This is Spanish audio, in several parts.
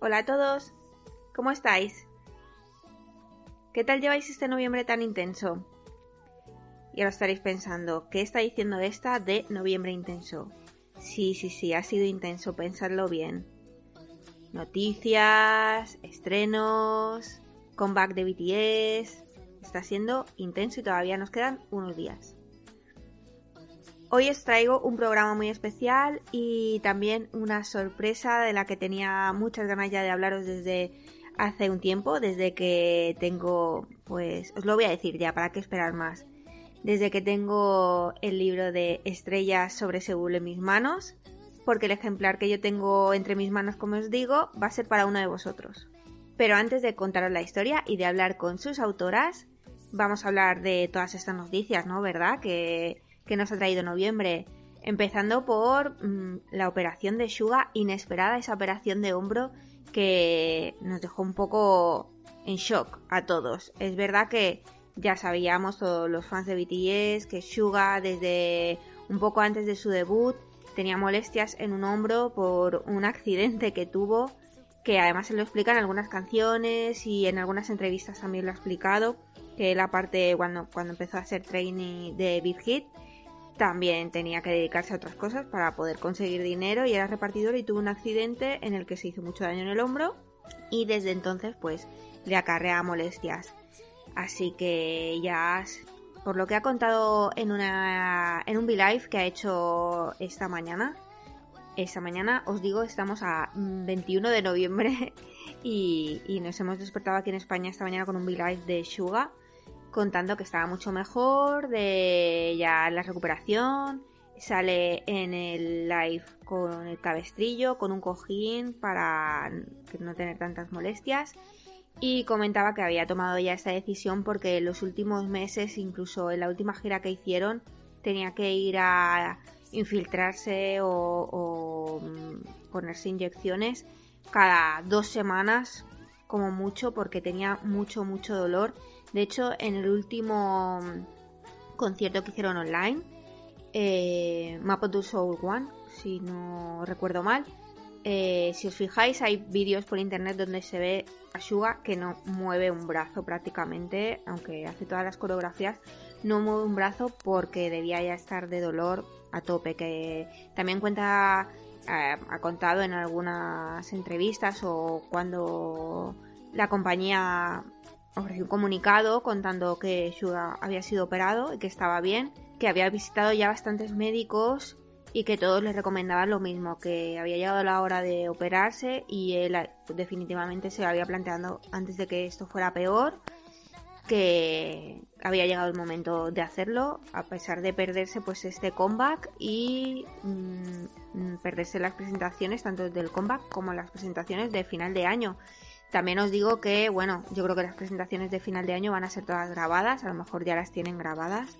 Hola a todos, ¿cómo estáis? ¿Qué tal lleváis este noviembre tan intenso? Y ahora estaréis pensando, ¿qué está diciendo esta de noviembre intenso? Sí, sí, sí, ha sido intenso, pensadlo bien. Noticias, estrenos, comeback de BTS. Está siendo intenso y todavía nos quedan unos días. Hoy os traigo un programa muy especial y también una sorpresa de la que tenía muchas ganas ya de hablaros desde hace un tiempo, desde que tengo, pues os lo voy a decir ya, para qué esperar más. Desde que tengo el libro de Estrellas sobre Seúl en mis manos, porque el ejemplar que yo tengo entre mis manos, como os digo, va a ser para uno de vosotros. Pero antes de contaros la historia y de hablar con sus autoras, vamos a hablar de todas estas noticias, ¿no? ¿Verdad? Que que nos ha traído noviembre. Empezando por mm, la operación de Suga, inesperada esa operación de hombro que nos dejó un poco en shock a todos. Es verdad que ya sabíamos todos los fans de BTS que Suga desde un poco antes de su debut tenía molestias en un hombro por un accidente que tuvo, que además se lo explica en algunas canciones y en algunas entrevistas también lo ha explicado, que la parte cuando, cuando empezó a ser trainee de Big Hit también tenía que dedicarse a otras cosas para poder conseguir dinero y era repartidor y tuvo un accidente en el que se hizo mucho daño en el hombro y desde entonces pues le acarrea molestias. Así que ya por lo que ha contado en una en un V-Live que ha hecho esta mañana, esta mañana os digo estamos a 21 de noviembre y, y nos hemos despertado aquí en España esta mañana con un V-Live de Suga contando que estaba mucho mejor, de ya la recuperación. Sale en el live con el cabestrillo, con un cojín para no tener tantas molestias. Y comentaba que había tomado ya esta decisión porque en los últimos meses, incluso en la última gira que hicieron, tenía que ir a infiltrarse o, o mm, ponerse inyecciones cada dos semanas como mucho porque tenía mucho mucho dolor de hecho, en el último concierto que hicieron online, eh, to Soul One, si no recuerdo mal, eh, si os fijáis, hay vídeos por internet donde se ve a Suga que no mueve un brazo prácticamente, aunque hace todas las coreografías, no mueve un brazo porque debía ya estar de dolor a tope. Que también cuenta, eh, ha contado en algunas entrevistas o cuando la compañía ofreció un comunicado contando que Suga había sido operado y que estaba bien, que había visitado ya bastantes médicos y que todos les recomendaban lo mismo, que había llegado la hora de operarse y él definitivamente se lo había planteado antes de que esto fuera peor, que había llegado el momento de hacerlo, a pesar de perderse pues este comeback y mm, perderse las presentaciones tanto del comeback como las presentaciones de final de año. También os digo que, bueno, yo creo que las presentaciones de final de año van a ser todas grabadas, a lo mejor ya las tienen grabadas,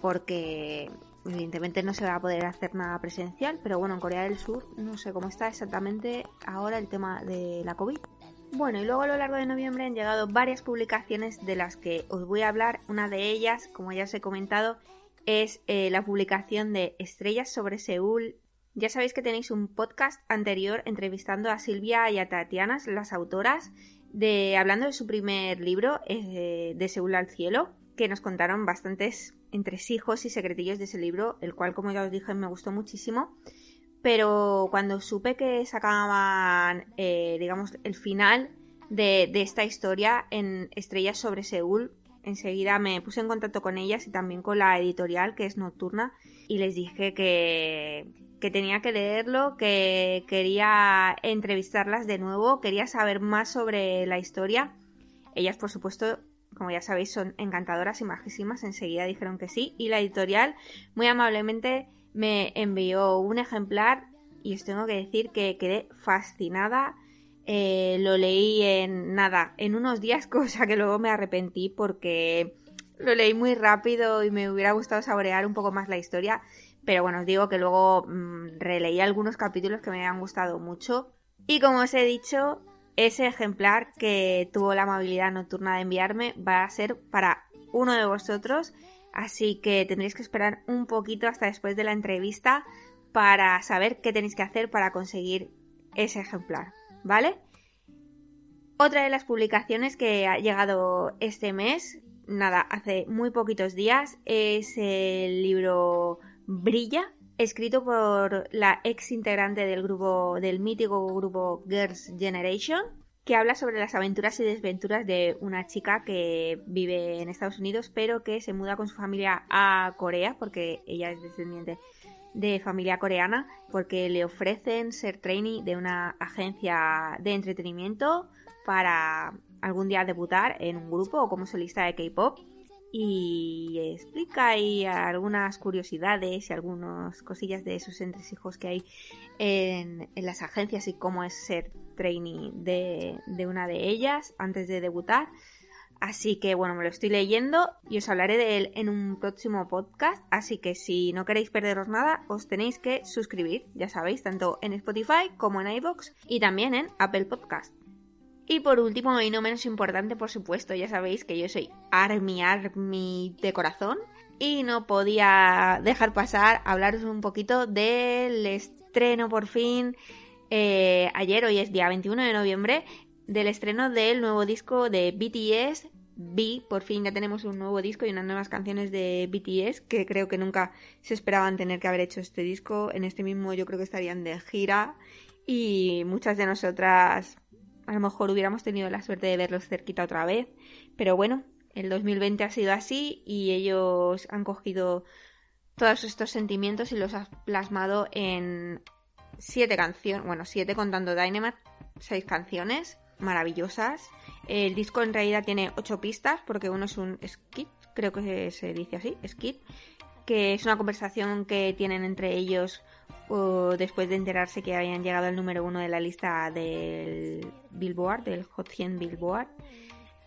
porque evidentemente no se va a poder hacer nada presencial, pero bueno, en Corea del Sur no sé cómo está exactamente ahora el tema de la COVID. Bueno, y luego a lo largo de noviembre han llegado varias publicaciones de las que os voy a hablar. Una de ellas, como ya os he comentado, es eh, la publicación de Estrellas sobre Seúl ya sabéis que tenéis un podcast anterior entrevistando a Silvia y a Tatiana, las autoras, de hablando de su primer libro, eh, de Seúl al cielo, que nos contaron bastantes entresijos y secretillos de ese libro, el cual, como ya os dije, me gustó muchísimo. Pero cuando supe que sacaban, eh, digamos, el final de, esta historia en Estrellas sobre Seúl, enseguida me puse en contacto con ellas y también con la editorial, que es Nocturna, y les dije que, que tenía que leerlo, que quería entrevistarlas de nuevo, quería saber más sobre la historia. Ellas, por supuesto, como ya sabéis, son encantadoras y majísimas, enseguida dijeron que sí, y la editorial muy amablemente me envió un ejemplar y os tengo que decir que quedé fascinada. Eh, lo leí en nada, en unos días, cosa que luego me arrepentí porque lo leí muy rápido y me hubiera gustado saborear un poco más la historia. Pero bueno, os digo que luego mm, releí algunos capítulos que me han gustado mucho. Y como os he dicho, ese ejemplar que tuvo la amabilidad nocturna de enviarme va a ser para uno de vosotros. Así que tendréis que esperar un poquito hasta después de la entrevista para saber qué tenéis que hacer para conseguir ese ejemplar. ¿vale? Otra de las publicaciones que ha llegado este mes, nada, hace muy poquitos días, es el libro Brilla, escrito por la ex integrante del grupo, del mítico grupo Girls Generation, que habla sobre las aventuras y desventuras de una chica que vive en Estados Unidos, pero que se muda con su familia a Corea, porque ella es descendiente de familia coreana, porque le ofrecen ser trainee de una agencia de entretenimiento para algún día debutar en un grupo o como solista de K-pop y explica ahí algunas curiosidades y algunas cosillas de esos entresijos que hay en, las agencias y cómo es ser trainee de, de, una de ellas antes de debutar. Así que bueno, me lo estoy leyendo y os hablaré de él en un próximo podcast. Así que si no queréis perderos nada, os tenéis que suscribir, ya sabéis, tanto en Spotify como en iVoox y también en Apple Podcast. Y por último, y no menos importante, por supuesto, ya sabéis que yo soy Army Army de corazón. Y no podía dejar pasar hablaros un poquito del estreno por fin, eh, ayer, hoy es día 21 de noviembre, del estreno del nuevo disco de BTS. B, por fin ya tenemos un nuevo disco y unas nuevas canciones de BTS que creo que nunca se esperaban tener que haber hecho este disco. En este mismo yo creo que estarían de gira y muchas de nosotras a lo mejor hubiéramos tenido la suerte de verlos cerquita otra vez, pero bueno, el 2020 ha sido así y ellos han cogido todos estos sentimientos y los han plasmado en siete canciones, bueno, siete contando Dynamite, seis canciones maravillosas. El disco en realidad tiene ocho pistas porque uno es un skit, creo que se dice así, skit, que es una conversación que tienen entre ellos después de enterarse que habían llegado al número uno de la lista del Billboard, del Hot 100 Billboard.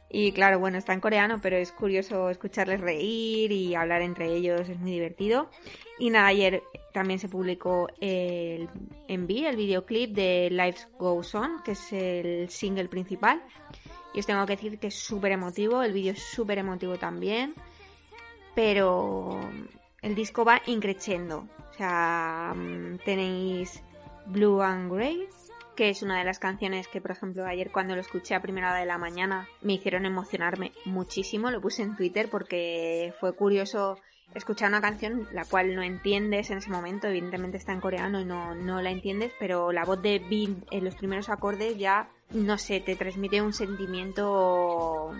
Y claro, bueno, está en coreano, pero es curioso escucharles reír y hablar entre ellos, es muy divertido. Y nada, ayer también se publicó el Envy, el videoclip de Life Goes On, que es el single principal. Y os tengo que decir que es súper emotivo, el vídeo es súper emotivo también. Pero el disco va increciendo. O sea, mm, tenéis Blue and Grey, que es una de las canciones que, por ejemplo, ayer cuando lo escuché a primera hora de la mañana me hicieron emocionarme muchísimo. Lo puse en Twitter porque fue curioso escuchar una canción la cual no entiendes en ese momento, evidentemente está en coreano y no, no la entiendes, pero la voz de Bin en los primeros acordes ya, no sé, te transmite un sentimiento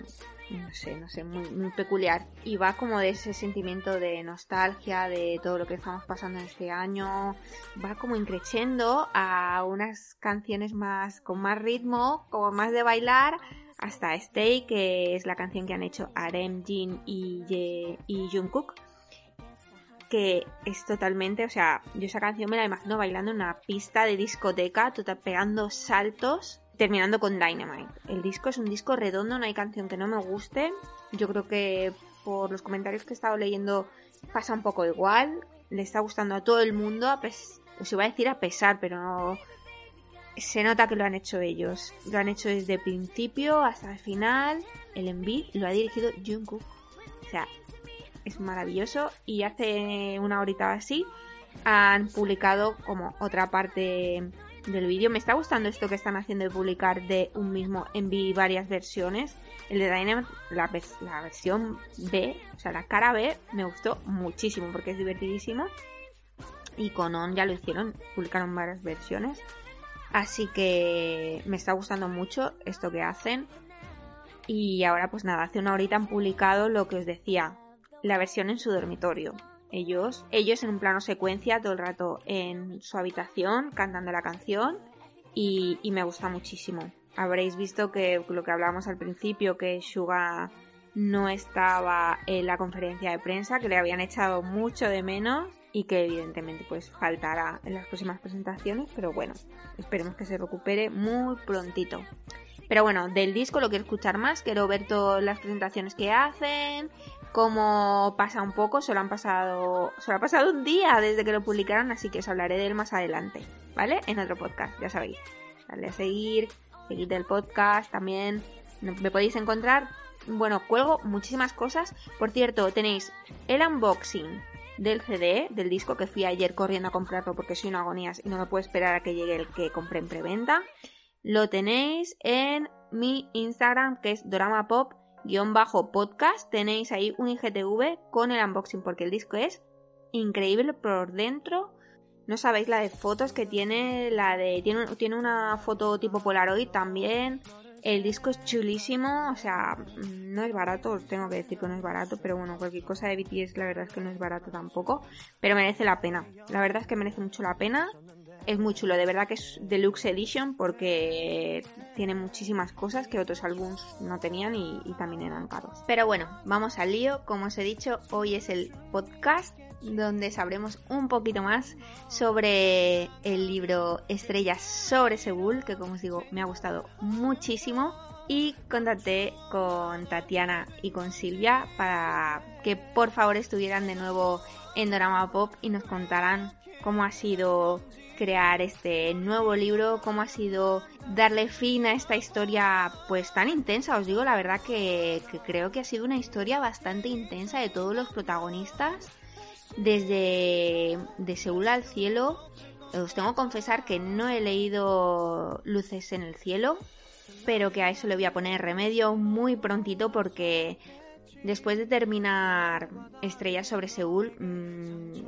no sé, no sé, muy, muy peculiar. Y va como de ese sentimiento de nostalgia, de todo lo que estamos pasando en este año. Va como increciendo a unas canciones más, con más ritmo, como más de bailar, hasta Stay, que es la canción que han hecho Arem, Jin y, Ye, y Jungkook. Que es totalmente, o sea, yo esa canción me la imagino bailando en una pista de discoteca, total, pegando saltos terminando con Dynamite. El disco es un disco redondo, no hay canción que no me guste. Yo creo que por los comentarios que he estado leyendo pasa un poco igual. Le está gustando a todo el mundo, a os iba a decir a pesar, pero no... se nota que lo han hecho ellos. Lo han hecho desde el principio hasta el final. El enví lo ha dirigido Jungkook. O sea, es maravilloso. Y hace una horita así han publicado como otra parte del vídeo. Me está gustando esto que están haciendo de publicar de un mismo envío varias versiones. El de Dynamite, la, la, versión B, o sea, la cara B, me gustó muchísimo porque es divertidísimo. Y con On ya lo hicieron, publicaron varias versiones. Así que me está gustando mucho esto que hacen. Y ahora pues nada, hace una horita han publicado lo que os decía, la versión en su dormitorio ellos, ellos en un plano secuencia todo el rato en su habitación cantando la canción y, me gusta muchísimo. Habréis visto que lo que hablábamos al principio, que Suga no estaba en la conferencia de prensa, que le habían echado mucho de menos y que evidentemente pues faltará en las próximas presentaciones, pero bueno, esperemos que se recupere muy prontito. Pero bueno, del disco lo quiero escuchar más, quiero ver todas las presentaciones que hacen, como pasa un poco, solo han pasado, solo ha pasado un día desde que lo publicaron, así que os hablaré de él más adelante, ¿vale? En otro podcast, ya sabéis. Dale a seguir, seguid el podcast también. Me podéis encontrar, bueno, cuelgo muchísimas cosas. Por cierto, tenéis el unboxing del CD, del disco que fui ayer corriendo a comprarlo porque soy una agonías y no me puedo esperar a que llegue el que compré en preventa lo tenéis en mi Instagram que es doramapop-podcast. Tenéis ahí un IGTV con el unboxing porque el disco es increíble por dentro. No sabéis la de fotos que tiene, la de tiene, tiene una foto tipo Polaroid también. El disco es chulísimo, o sea, no es barato, os tengo que decir que no es barato, pero bueno, cualquier cosa de BTS la verdad es que no es barato tampoco, pero merece la pena. La verdad es que merece mucho la pena. Es muy chulo, de verdad que es Deluxe Edition porque tiene muchísimas cosas que otros álbumes no tenían y, también eran caros. Pero bueno, vamos al lío. Como os he dicho, hoy es el podcast donde sabremos un poquito más sobre el libro Estrellas sobre Seúl, que como os digo me ha gustado muchísimo. Y contacté con Tatiana y con Silvia para que por favor estuvieran de nuevo en Drama Pop y nos contaran cómo ha sido crear este nuevo libro, cómo ha sido darle fin a esta historia pues tan intensa. Os digo la verdad que, creo que ha sido una historia bastante intensa de todos los protagonistas. Desde de Seúl al cielo, os tengo que confesar que no he leído Luces en el cielo, pero que a eso le voy a poner remedio muy prontito porque después de terminar Estrellas sobre Seúl mmm,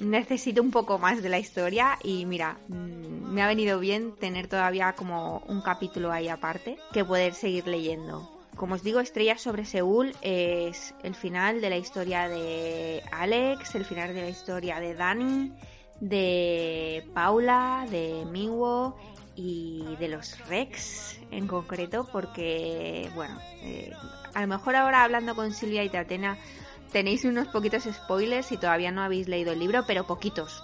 necesito un poco más de la historia y mira, mmm, me ha venido bien tener todavía como un capítulo ahí aparte que poder seguir leyendo. Como os digo, Estrellas sobre Seúl es el final de la historia de Alex, el final de la historia de Dani, de Paula, de Miwo y de los Rex en concreto, porque, bueno, eh, a lo mejor ahora hablando con Silvia y Tatena tenéis unos poquitos spoilers si todavía no habéis leído el libro, pero poquitos,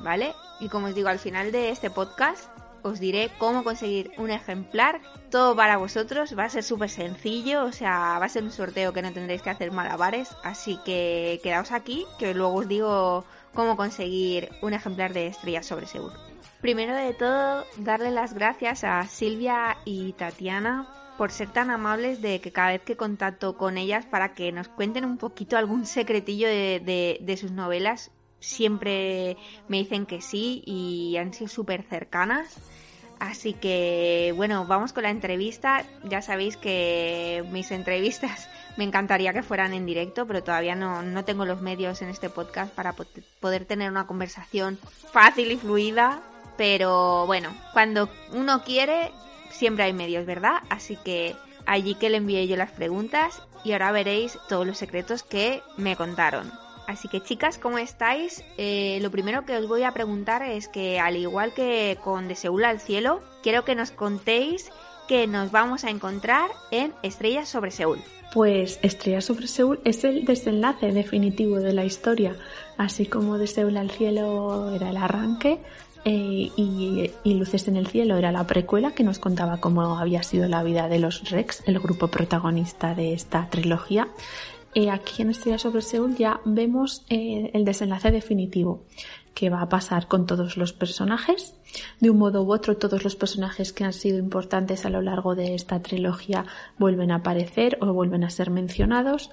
¿vale? Y como os digo, al final de este podcast os diré cómo conseguir un ejemplar. Todo para vosotros, va a ser súper sencillo, o sea, va a ser un sorteo que no tendréis que hacer malabares, así que quedaos aquí, que luego os digo cómo conseguir un ejemplar de Estrellas sobre Seúl. Primero de todo, darle las gracias a Silvia y Tatiana por ser tan amables de que cada vez que contacto con ellas para que nos cuenten un poquito algún secretillo de, de, sus novelas, siempre me dicen que sí y han sido súper cercanas. Así que bueno, vamos con la entrevista. Ya sabéis que mis entrevistas me encantaría que fueran en directo, pero todavía no, no tengo los medios en este podcast para poder tener una conversación fácil y fluida. Pero bueno, cuando uno quiere, siempre hay medios, ¿verdad? Así que allí que le envié yo las preguntas y ahora veréis todos los secretos que me contaron. Así que chicas, ¿cómo estáis? Eh, lo primero que os voy a preguntar es que al igual que con De Seúl al Cielo, quiero que nos contéis que nos vamos a encontrar en Estrellas sobre Seúl. Pues Estrellas sobre Seúl es el desenlace definitivo de la historia, así como De Seúl al Cielo era el arranque. Eh, y, Luces en el Cielo era la precuela que nos contaba cómo había sido la vida de los Rex, el grupo protagonista de esta trilogía. Eh, aquí en Estrella sobre Seúl ya vemos eh, el desenlace definitivo que va a pasar con todos los personajes. De un modo u otro, todos los personajes que han sido importantes a lo largo de esta trilogía vuelven a aparecer o vuelven a ser mencionados.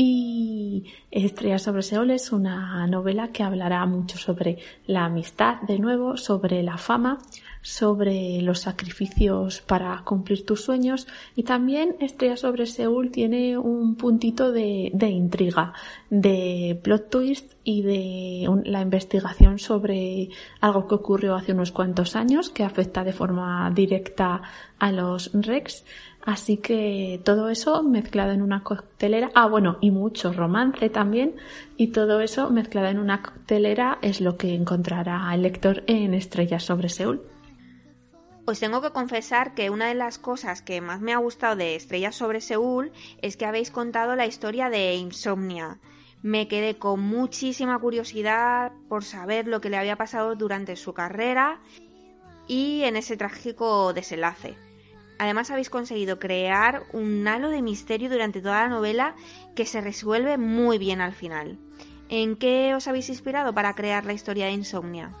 Y Estrella sobre Seúl es una novela que hablará mucho sobre la amistad, de nuevo, sobre la fama, sobre los sacrificios para cumplir tus sueños y también Estrella sobre Seúl tiene un puntito de, intriga, de plot twist y de la investigación sobre algo que ocurrió hace unos cuantos años que afecta de forma directa a los Rex. Así que todo eso mezclado en una coctelera, ah bueno, y mucho romance también, y todo eso mezclado en una coctelera es lo que encontrará el lector en Estrellas sobre Seúl. Os tengo que confesar que una de las cosas que más me ha gustado de Estrellas sobre Seúl es que habéis contado la historia de Insomnia. Me quedé con muchísima curiosidad por saber lo que le había pasado durante su carrera y en ese trágico desenlace. Además habéis conseguido crear un halo de misterio durante toda la novela que se resuelve muy bien al final. ¿En qué os habéis inspirado para crear la historia de Insomnia?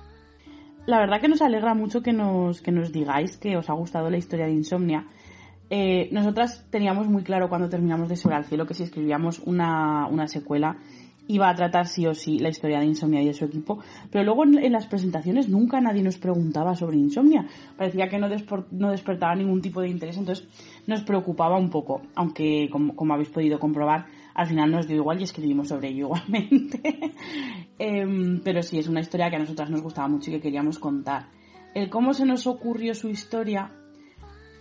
la verdad que nos alegra mucho que nos, que nos digáis que os ha gustado la historia de Insomnia. Eh, nosotras teníamos muy claro cuando terminamos de Sobre al Cielo que si escribíamos una, una secuela iba a tratar sí o sí la historia de Insomnia y de su equipo, pero luego en, las presentaciones nunca nadie nos preguntaba sobre Insomnia. Parecía que no, no, despertaba ningún tipo de interés, entonces nos preocupaba un poco, aunque como, habéis podido comprobar, al final nos dio igual y escribimos sobre ello igualmente. Em, pero sí, es una historia que a nosotras nos gustaba mucho y que queríamos contar. El cómo se nos ocurrió su historia,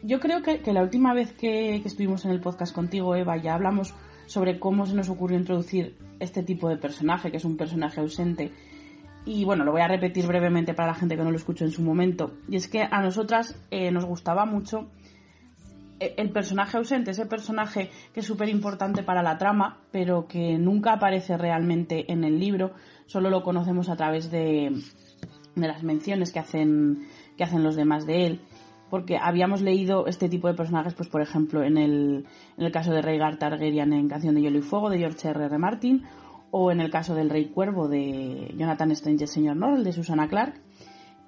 yo creo que, la última vez que, que estuvimos en el podcast contigo, Eva, ya hablamos sobre cómo se nos ocurrió introducir este tipo de personaje, que es un personaje ausente. Y bueno, lo voy a repetir brevemente para la gente que no lo escuchó en su momento. Y es que a nosotras eh, nos gustaba mucho eh, el personaje ausente, ese personaje que es súper importante para la trama, pero que nunca aparece realmente en el libro, solo lo conocemos a través de, de las menciones que hacen, que hacen los demás de él porque habíamos leído este tipo de personajes, pues por ejemplo, en el, en el caso de Rhaegar Targaryen en Canción de Hielo y Fuego de George R. R. Martin, o en el caso del Rey Cuervo de Jonathan Strange, Señor Norrell de Susana Clark.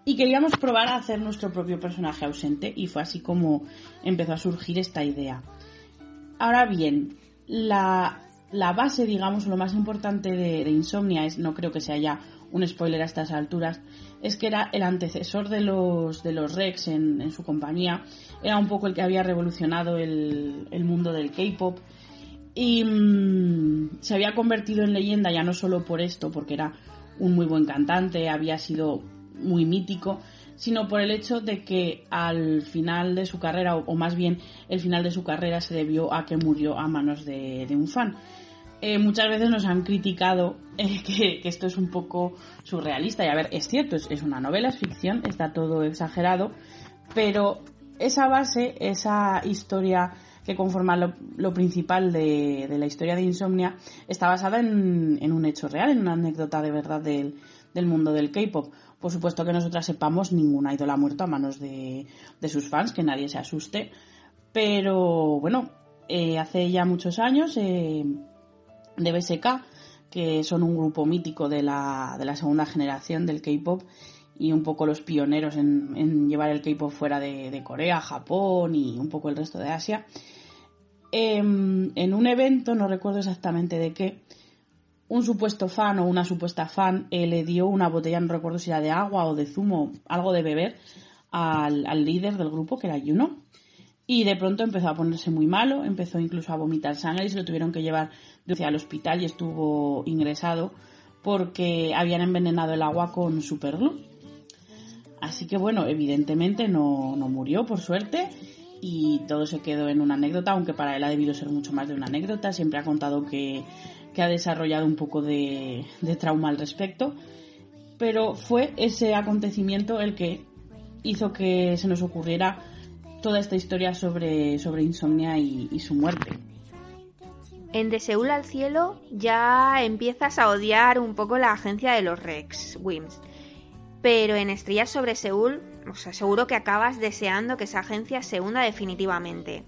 Y queríamos probar a hacer nuestro propio personaje ausente, y fue así como empezó a surgir esta idea. Ahora bien, la, la base, digamos, lo más importante de, de Insomnia es, no creo que sea ya un spoiler a estas alturas, es que era el antecesor de los, de los Rex en, su compañía, era un poco el que había revolucionado el, mundo del K-pop y mm, se había convertido en leyenda ya no solo por esto, porque era un muy buen cantante, había sido muy mítico, sino por el hecho de que al final de su carrera, o, más bien el final de su carrera, se debió a que murió a manos de un fan. Eh, muchas veces nos han criticado eh, que, esto es un poco surrealista. Y a ver, es cierto, es, una novela, es ficción, está todo exagerado, pero esa base, esa historia que conforma lo, principal de, la historia de Insomnia, está basada en, un hecho real, en una anécdota de verdad del, mundo del K-pop. Por supuesto que nosotras sepamos, ninguna ídola ha muerto a manos de, sus fans, que nadie se asuste. Pero bueno, eh, hace ya muchos años de BSK, que son un grupo mítico de la, de la segunda generación del K-pop y un poco los pioneros en, llevar el K-pop fuera de, Corea, Japón y un poco el resto de Asia. Em, en un evento, no recuerdo exactamente de qué, un supuesto fan o una supuesta fan eh, le dio una botella, no recuerdo si era de agua o de zumo, algo de beber, al, al líder del grupo, que era Yuno. Y de pronto empezó a ponerse muy malo, empezó incluso a vomitar sangre y se lo tuvieron que llevar al hospital y estuvo ingresado porque habían envenenado el agua con superglue. Así que bueno, evidentemente no, murió, por suerte, y todo se quedó en una anécdota, aunque para él ha debido ser mucho más de una anécdota. Siempre ha contado que, ha desarrollado un poco de, trauma al respecto. Pero fue ese acontecimiento el que hizo que se nos ocurriera toda esta historia sobre, sobre insomnia y su muerte. En De Seúl al cielo ya empiezas a odiar un poco la agencia de los Rex Wims. Pero en Estrellas sobre Seúl os aseguro que acabas deseando que esa agencia se hunda definitivamente.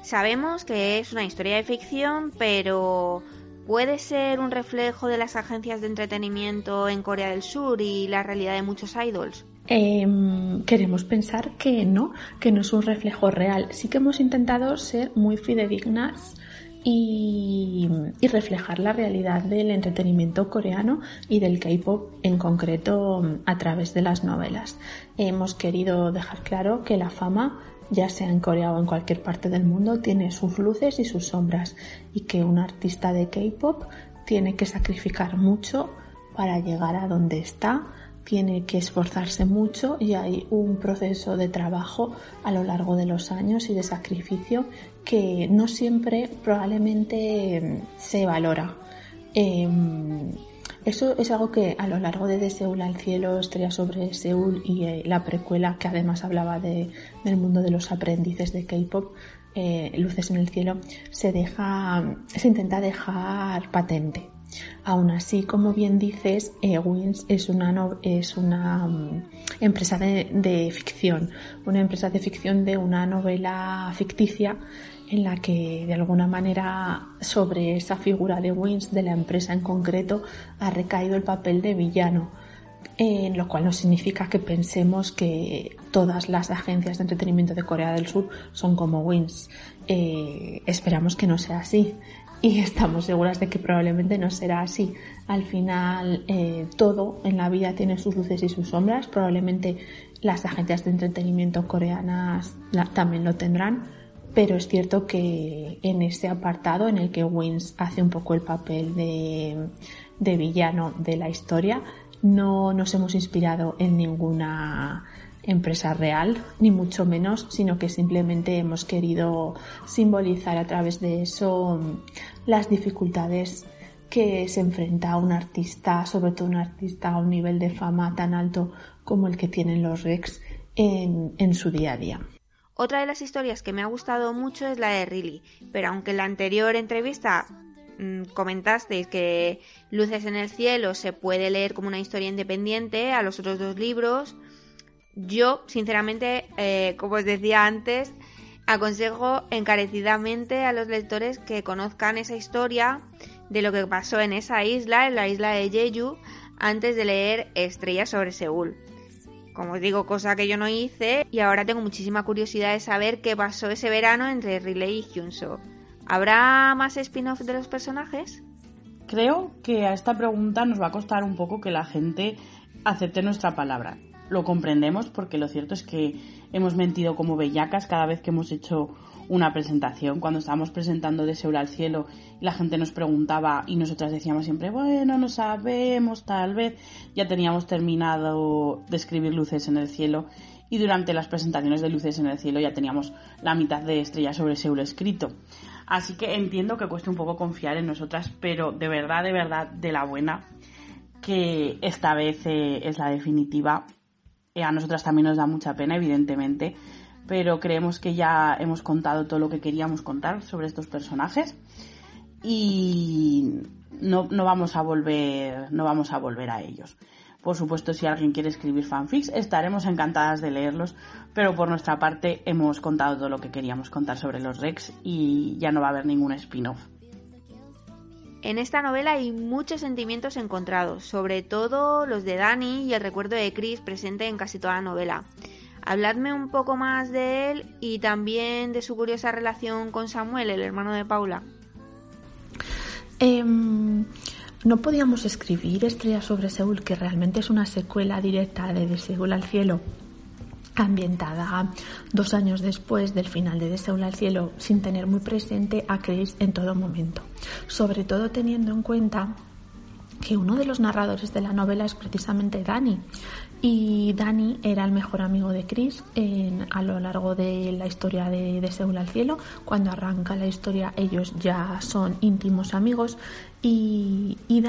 Sabemos que es una historia de ficción, pero ¿puede ser un reflejo de las agencias de entretenimiento en Corea del Sur y la realidad de muchos idols? Em, queremos pensar que no, que no es un reflejo real. Sí que hemos intentado ser muy fidedignas y, reflejar la realidad del entretenimiento coreano y del K-pop en concreto a través de las novelas. Hemos querido dejar claro que la fama, ya sea en Corea o en cualquier parte del mundo, tiene sus luces y sus sombras y que un artista de K-pop tiene que sacrificar mucho para llegar a donde está tiene que esforzarse mucho y hay un proceso de trabajo a lo largo de los años y de sacrificio que no siempre probablemente em, se valora. Em, eso es algo que a lo largo de De Seúl al cielo, Estrella sobre Seúl y eh, la precuela que además hablaba de, del mundo de los aprendices de K-pop, eh, Luces en el cielo, se deja, se intenta dejar patente. Aún así, como bien dices, eh, Wins es una, mm, empresa de, ficción, una empresa de ficción de una novela ficticia en la que de alguna manera sobre esa figura de Wins, de la empresa en concreto, ha recaído el papel de villano. En lo cual no significa que pensemos que todas las agencias de entretenimiento de Corea del Sur son como Wins. Eh, esperamos que no sea así y estamos seguras de que probablemente no será así. Al final, eh, todo en la vida tiene sus luces y sus sombras. Probablemente las agencias de entretenimiento coreanas también lo tendrán, pero es cierto que en ese apartado en el que Wins hace un poco el papel de, de villano de la historia, no nos hemos inspirado en ninguna empresa real, ni mucho menos, sino que simplemente hemos querido simbolizar a través de eso las dificultades que se enfrenta un artista, sobre todo un artista a un nivel de fama tan alto como el que tienen los Rex en, en su día a día. Otra de las historias que me ha gustado mucho es la de Riley, pero aunque en la anterior entrevista mmm, comentasteis que Luces en el cielo se puede leer como una historia independiente a los otros dos libros, yo, sinceramente, eh, como os decía antes, aconsejo encarecidamente a los lectores que conozcan esa historia de lo que pasó en esa isla, en la isla de Jeju, antes de leer Estrellas sobre Seúl. Como os digo, cosa que yo no hice y ahora tengo muchísima curiosidad de saber qué pasó ese verano entre Riley y Hyunso. ¿Habrá más spin-off de los personajes? Creo que a esta pregunta nos va a costar un poco que la gente acepte nuestra palabra lo comprendemos porque lo cierto es que hemos mentido como bellacas cada vez que hemos hecho una presentación. Cuando estábamos presentando de Seúl al cielo y la gente nos preguntaba y nosotras decíamos siempre, bueno, no sabemos, tal vez. Ya teníamos terminado de escribir luces en el cielo y durante las presentaciones de luces en el cielo ya teníamos la mitad de estrellas sobre Seúl escrito. Así que entiendo que cueste un poco confiar en nosotras, pero de verdad, de verdad, de la buena, que esta vez eh, es la definitiva a nosotras también nos da mucha pena, evidentemente, pero creemos que ya hemos contado todo lo que queríamos contar sobre estos personajes y no, no vamos a volver, no vamos a volver a ellos. Por supuesto, si alguien quiere escribir fanfics, estaremos encantadas de leerlos, pero por nuestra parte hemos contado todo lo que queríamos contar sobre los Rex y ya no va a haber ningún spin-off. En esta novela hay muchos sentimientos encontrados, sobre todo los de Dani y el recuerdo de Chris presente en casi toda la novela. Habladme un poco más de él y también de su curiosa relación con Samuel, el hermano de Paula. Em, no podíamos escribir Estrella sobre Seúl, que realmente es una secuela directa de De Seúl al cielo, ambientada dos años después del final de De Seúl al cielo, sin tener muy presente a Chris en todo momento. Sobre todo teniendo en cuenta que uno de los narradores de la novela es precisamente Dani. Y Dani era el mejor amigo de Chris a lo largo de la historia de, de Seúl al cielo. Cuando arranca la historia ellos ya son íntimos amigos y, y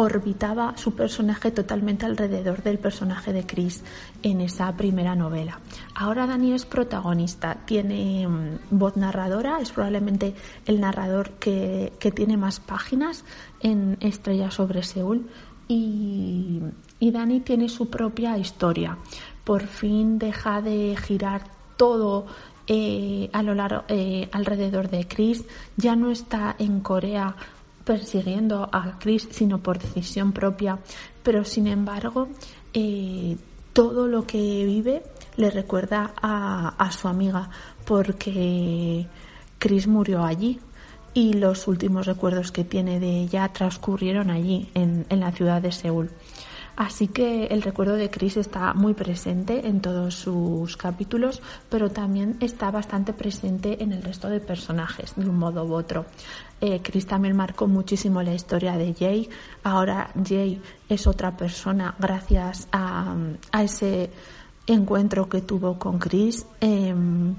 orbitaba su personaje totalmente alrededor del personaje de Chris en esa primera novela. Ahora Dani es protagonista, tiene mm, voz narradora, es probablemente el narrador que, tiene más páginas en Estrella sobre Seúl y, Dani tiene su propia historia. Por fin deja de girar todo eh, a lo largo, eh, alrededor de Chris, ya no está en Corea persiguiendo a Chris, sino por decisión propia, pero sin embargo, eh, todo lo que vive le recuerda a, su amiga, porque Chris murió allí y los últimos recuerdos que tiene de ella transcurrieron allí, en, en la ciudad de Seúl. Así que el recuerdo de Chris está muy presente en todos sus capítulos, pero también está bastante presente en el resto de personajes, de un modo u otro. Eh, Chris también marcó muchísimo la historia de Jay. Ahora Jay es otra persona gracias a, ese encuentro que tuvo con Chris. Em,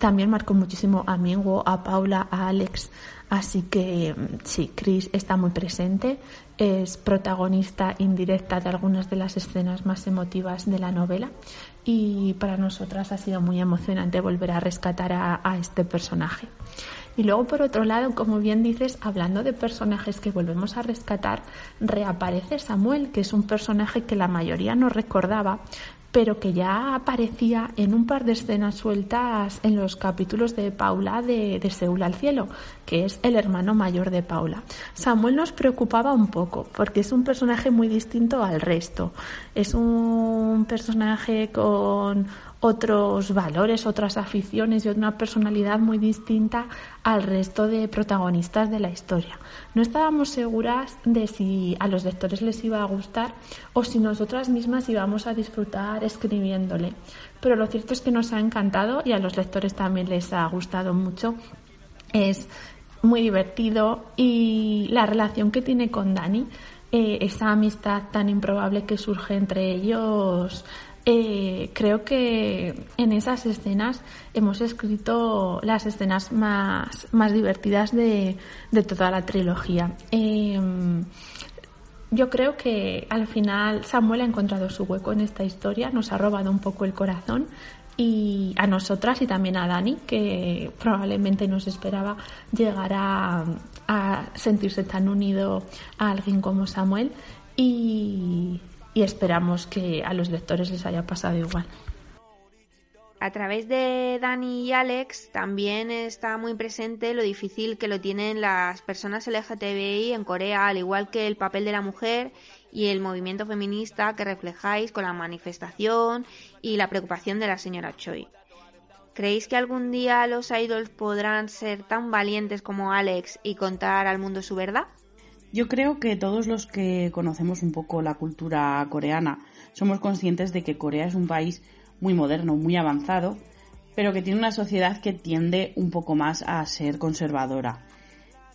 también marcó muchísimo a Mingo, a Paula, a Alex. Así que sí, Chris está muy presente es protagonista indirecta de algunas de las escenas más emotivas de la novela y para nosotras ha sido muy emocionante volver a rescatar a, a este personaje. Y luego, por otro lado, como bien dices, hablando de personajes que volvemos a rescatar, reaparece Samuel, que es un personaje que la mayoría no recordaba, pero que ya aparecía en un par de escenas sueltas en los capítulos de Paula de, de, Seúl al cielo, que es el hermano mayor de Paula. Samuel nos preocupaba un poco, porque es un personaje muy distinto al resto. Es un personaje con otros valores, otras aficiones y una personalidad muy distinta al resto de protagonistas de la historia. No estábamos seguras de si a los lectores les iba a gustar o si nosotras mismas íbamos a disfrutar escribiéndole. Pero lo cierto es que nos ha encantado y a los lectores también les ha gustado mucho. Es muy divertido y la relación que tiene con Dani, eh, esa amistad tan improbable que surge entre ellos, eh, creo que en esas escenas hemos escrito las escenas más, más divertidas de, de toda la trilogía. Em, yo creo que al final Samuel ha encontrado su hueco en esta historia, nos ha robado un poco el corazón y a nosotras y también a Dani, que probablemente nos esperaba llegar a, sentirse tan unido a alguien como Samuel. Y esperamos que a los lectores les haya pasado igual. A través de Dani y Alex también está muy presente lo difícil que lo tienen las personas LGTBI en Corea, al igual que el papel de la mujer y el movimiento feminista que reflejáis con la manifestación y la preocupación de la señora Choi. ¿Creéis que algún día los idols podrán ser tan valientes como Alex y contar al mundo su verdad? Yo creo que todos los que conocemos un poco la cultura coreana somos conscientes de que Corea es un país muy moderno, muy avanzado, pero que tiene una sociedad que tiende un poco más a ser conservadora.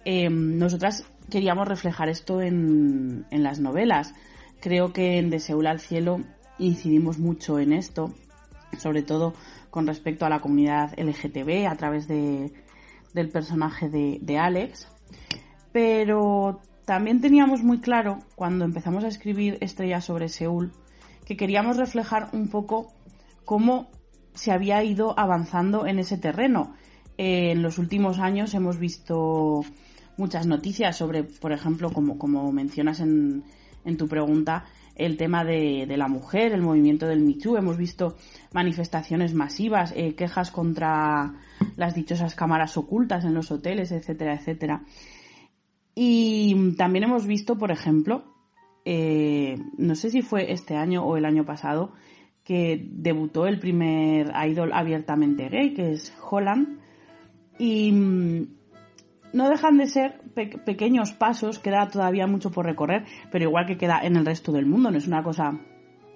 Em, nosotras queríamos reflejar esto en, en, las novelas. Creo que en De Seúl al Cielo incidimos mucho en esto, sobre todo con respecto a la comunidad LGTB a través de, del personaje de, de Alex. Pero también teníamos muy claro, cuando empezamos a escribir Estrella sobre Seúl, que queríamos reflejar un poco cómo se había ido avanzando en ese terreno. Eh, en los últimos años hemos visto muchas noticias sobre, por ejemplo, como, como mencionas en, en tu pregunta, el tema de, de, la mujer, el movimiento del Me Hemos visto manifestaciones masivas, eh, quejas contra las dichosas cámaras ocultas en los hoteles, etcétera, etcétera. Y también hemos visto, por ejemplo, eh, no sé si fue este año o el año pasado, que debutó el primer idol abiertamente gay, que es Holland. Y mm, no dejan de ser pe pequeños pasos, queda todavía mucho por recorrer, pero igual que queda en el resto del mundo, no es una cosa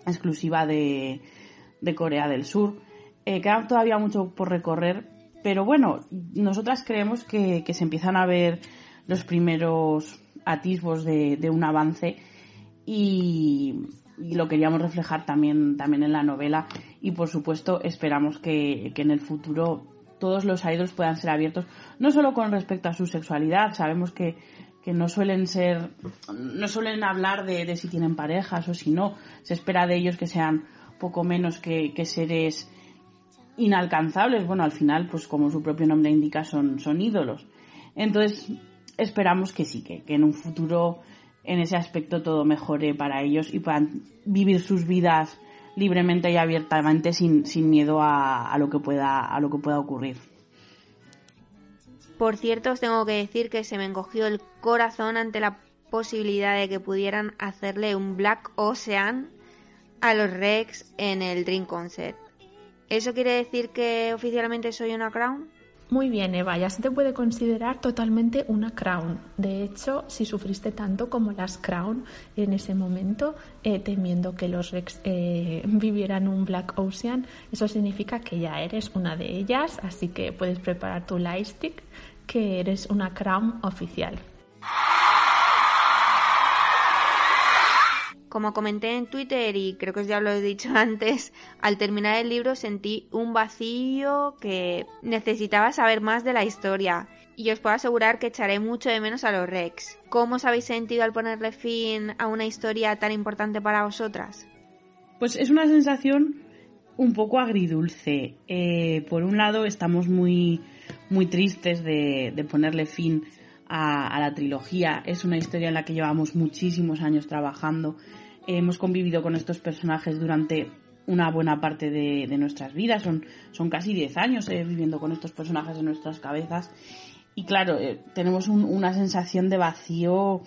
exclusiva de, de Corea del Sur. Eh, queda todavía mucho por recorrer, pero bueno, nosotras creemos que se empiezan a ver los primeros atisbos de, un avance y, lo queríamos reflejar también, también en la novela. Y por supuesto esperamos que, que en el futuro todos los idols puedan ser abiertos, no solo con respecto a su sexualidad, sabemos que, que no suelen ser, no suelen hablar de, de, si tienen parejas o si no, se espera de ellos que sean poco menos que, que, seres inalcanzables, bueno, al final, pues como su propio nombre indica, son, son ídolos. Entonces, esperamos que sí, que, que en un futuro en ese aspecto todo mejore para ellos y puedan vivir sus vidas libremente y abiertamente sin, sin miedo a, a, lo que pueda, a lo que pueda ocurrir. Por cierto, os tengo que decir que se me encogió el corazón ante la posibilidad de que pudieran hacerle un Black Ocean a los Rex en el Dream Concert. ¿Eso quiere decir que oficialmente soy una Crown? Muy bien, Eva, ya se te puede considerar totalmente una crown. De hecho, si sufriste tanto como las crown en ese momento, eh, temiendo que los Rex eh, vivieran un Black Ocean, eso significa que ya eres una de ellas, así que puedes preparar tu lightstick, que eres una crown oficial. Como comenté en Twitter y creo que os ya lo he dicho antes, al terminar el libro sentí un vacío que necesitaba saber más de la historia. Y os puedo asegurar que echaré mucho de menos a los Rex. ¿Cómo os habéis sentido al ponerle fin a una historia tan importante para vosotras? Pues es una sensación un poco agridulce. Eh, por un lado estamos muy, muy tristes de, ponerle fin a, la trilogía. Es una historia en la que llevamos muchísimos años trabajando hemos convivido con estos personajes durante una buena parte de, nuestras vidas, son, son casi 10 años eh, viviendo con estos personajes en nuestras cabezas y claro, eh, tenemos un, una sensación de vacío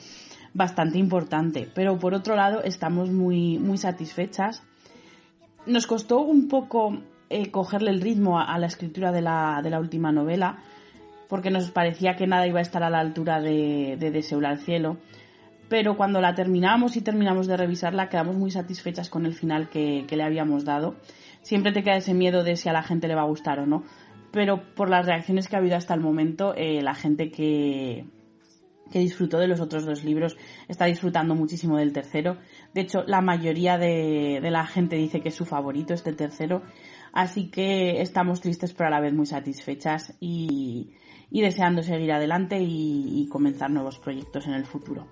bastante importante, pero por otro lado estamos muy, muy satisfechas. Nos costó un poco eh, cogerle el ritmo a, la escritura de la, de la, última novela, porque nos parecía que nada iba a estar a la altura de, de, Seúl al cielo. Pero cuando la terminamos y terminamos de revisarla, quedamos muy satisfechas con el final que, que le habíamos dado. Siempre te queda ese miedo de si a la gente le va a gustar o no. Pero por las reacciones que ha habido hasta el momento, eh, la gente que, que disfrutó de los otros dos libros, está disfrutando muchísimo del tercero. De hecho, la mayoría de, la gente dice que es su favorito este tercero. Así que estamos tristes pero a la vez muy satisfechas y, deseando seguir adelante y comenzar nuevos proyectos en el futuro.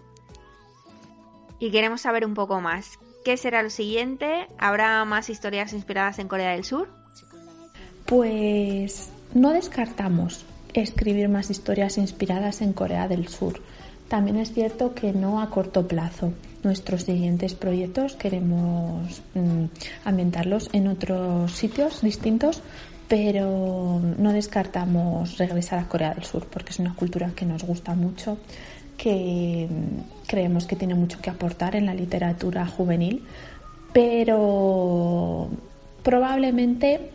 Y queremos saber un poco más. ¿Qué será lo siguiente? ¿Habrá más historias inspiradas en Corea del Sur? Pues no descartamos escribir más historias inspiradas en Corea del Sur. También es cierto que no a corto plazo. Nuestros siguientes proyectos queremos mm, ambientarlos en otros sitios distintos, pero no descartamos regresar a Corea del Sur porque es una cultura que nos gusta mucho, que mm, creemos que tiene mucho que aportar en la literatura juvenil, pero probablemente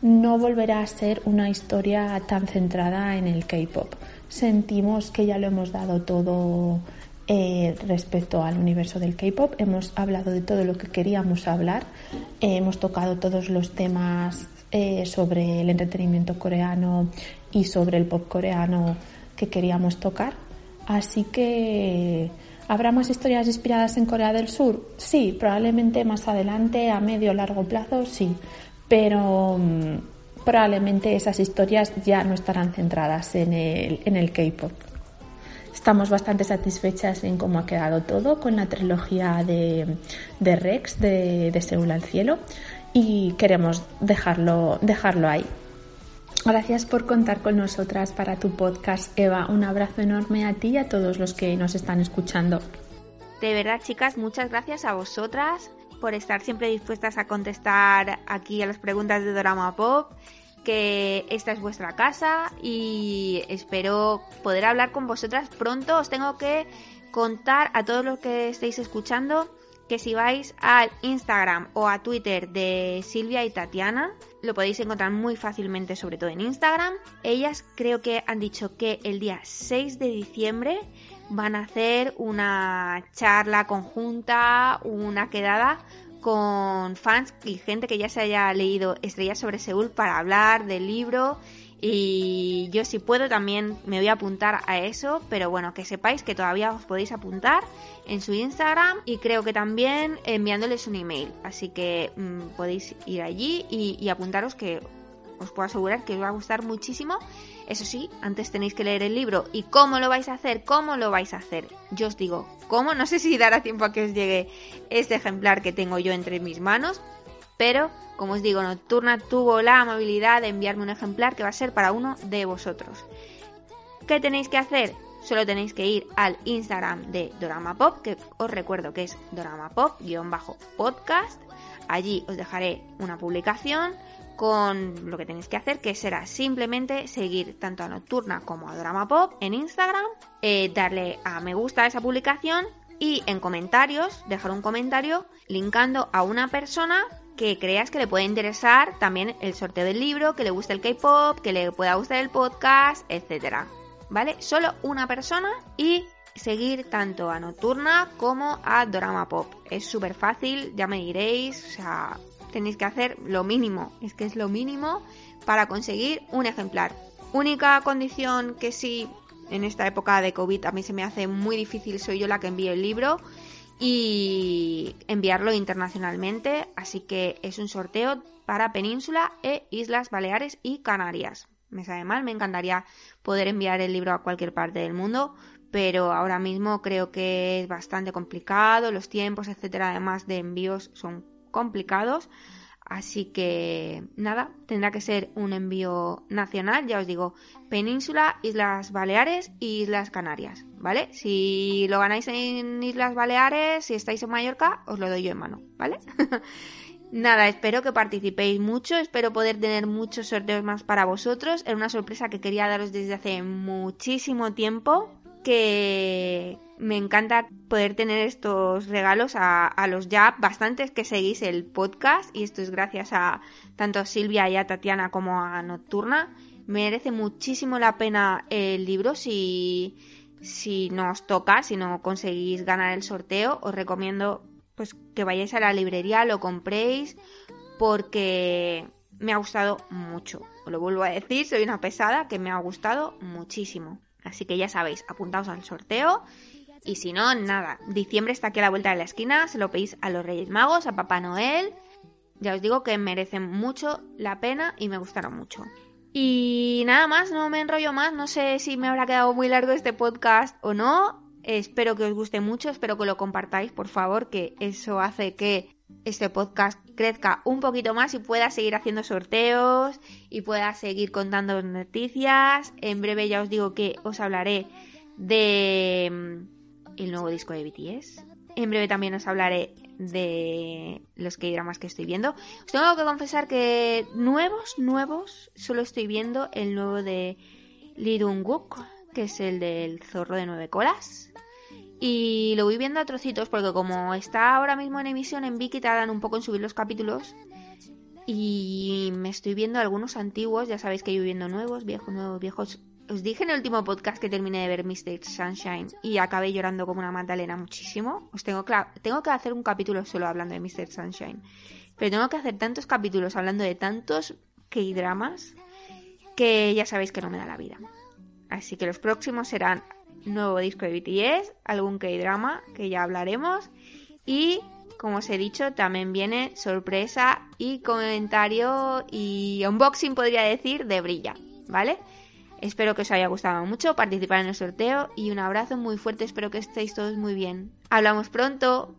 no volverá a ser una historia tan centrada en el K-pop. Sentimos que ya lo hemos dado todo eh, respecto al universo del K-pop. Hemos hablado de todo lo que queríamos hablar. Eh, hemos tocado todos los temas eh, sobre el entretenimiento coreano y sobre el pop coreano que queríamos tocar. Así que ¿Habrá más historias inspiradas en Corea del Sur? Sí, probablemente más adelante, a medio o largo plazo, sí pero mm, probablemente esas historias ya no estarán centradas en el, en el K-pop. Estamos bastante satisfechas en cómo ha quedado todo con la trilogía de, Rex, de, de, Seúl al cielo, y queremos dejarlo, dejarlo ahí. Gracias por contar con nosotras para tu podcast, Eva. Un abrazo enorme a ti y a todos los que nos están escuchando. De verdad, chicas, muchas gracias a vosotras por estar siempre dispuestas a contestar aquí a las preguntas de Drama Pop, que esta es vuestra casa y espero poder hablar con vosotras pronto. Os tengo que contar a todos los que estéis escuchando que si vais al Instagram o a Twitter de Silvia y Tatiana, lo podéis encontrar muy fácilmente, sobre todo en Instagram. Ellas creo que han dicho que el día 6 de diciembre van a hacer una charla conjunta, una quedada con fans y gente que ya se haya leído Estrellas sobre Seúl para hablar del libro y yo si puedo también me voy a apuntar a eso, pero bueno, que sepáis que todavía os podéis apuntar en su Instagram y creo que también enviándoles un email, así que mm, podéis ir allí y, y apuntaros que os puedo asegurar que os va a gustar muchísimo eso sí, antes tenéis que leer el libro. ¿Y cómo lo vais a hacer? ¿Cómo lo vais a hacer? Yo os digo, ¿cómo? No sé si dará tiempo a que os llegue este ejemplar que tengo yo entre mis manos, pero como os digo, Nocturna tuvo la amabilidad de enviarme un ejemplar que va a ser para uno de vosotros. ¿Qué tenéis que hacer? Solo tenéis que ir al Instagram de Dorama Pop, que os recuerdo que es Dorama Pop-podcast. Allí os dejaré una publicación con lo que tenéis que hacer, que será simplemente seguir tanto a Nocturna como a Drama Pop en Instagram, eh, darle a me gusta a esa publicación y en comentarios dejar un comentario linkando a una persona que creas que le puede interesar también el sorteo del libro, que le guste el K-pop, que le pueda gustar el podcast, etcétera. ¿Vale? Solo una persona y seguir tanto a Nocturna como a Drama Pop. Es súper fácil, ya me diréis, o sea, tenéis que hacer lo mínimo, es que es lo mínimo para conseguir un ejemplar. Única condición que sí en esta época de COVID a mí se me hace muy difícil, soy yo la que envío el libro y enviarlo internacionalmente, así que es un sorteo para Península e Islas Baleares y Canarias. Me sabe mal, me encantaría poder enviar el libro a cualquier parte del mundo, pero ahora mismo creo que es bastante complicado, los tiempos, etcétera, además de envíos son complicados. Así que nada, tendrá que ser un envío nacional, ya os digo, Península, Islas Baleares y Islas Canarias, ¿vale? Si lo ganáis en Islas Baleares, si estáis en Mallorca, os lo doy yo en mano, ¿vale? nada, espero que participéis mucho, espero poder tener muchos sorteos más para vosotros. Era una sorpresa que quería daros desde hace muchísimo tiempo, que me encanta poder tener estos regalos a, los ya bastantes que seguís el podcast y esto es gracias a tanto a Silvia y a Tatiana como a Nocturna. Merece muchísimo la pena el libro si, si no os toca, si no conseguís ganar el sorteo, os recomiendo pues que vayáis a la librería, lo compréis porque me ha gustado mucho. Os lo vuelvo a decir, soy una pesada que me ha gustado muchísimo. Así que ya sabéis, apuntaos al sorteo. Y si no, nada. Diciembre está aquí a la vuelta de la esquina. Se lo pedís a los Reyes Magos, a Papá Noel. Ya os digo que merecen mucho la pena y me gustaron mucho. Y nada más, no me enrollo más. No sé si me habrá quedado muy largo este podcast o no. Espero que os guste mucho, espero que lo compartáis, por favor, que eso hace que este podcast crezca un poquito más y pueda seguir haciendo sorteos y pueda seguir contando noticias. En breve ya os digo que os hablaré de mm, nuevo disco de BTS. En breve también os hablaré de los que dramas que estoy viendo. Os tengo que confesar que nuevos, nuevos, solo estoy viendo el nuevo de Lee Dong-wook, que es el del zorro de nueve colas. Y lo voy viendo a trocitos porque como está ahora mismo en emisión en Viki tardan un poco en subir los capítulos. Y me estoy viendo algunos antiguos, ya sabéis que yo viendo nuevos, viejos, nuevos, viejos. Os dije en el último podcast que terminé de ver Mr. Sunshine y acabé llorando como una magdalena muchísimo. Os tengo, tengo que hacer un capítulo solo hablando de Mr. Sunshine. Pero tengo que hacer tantos capítulos hablando de tantos K-dramas que ya sabéis que no me da la vida. Así que los próximos serán nuevo disco de BTS, algún K-drama que ya hablaremos y como os he dicho también viene sorpresa y comentario y unboxing podría decir de Brilla, ¿vale? Espero que os haya gustado mucho participar en el sorteo y un abrazo muy fuerte, espero que estéis todos muy bien. Hablamos pronto.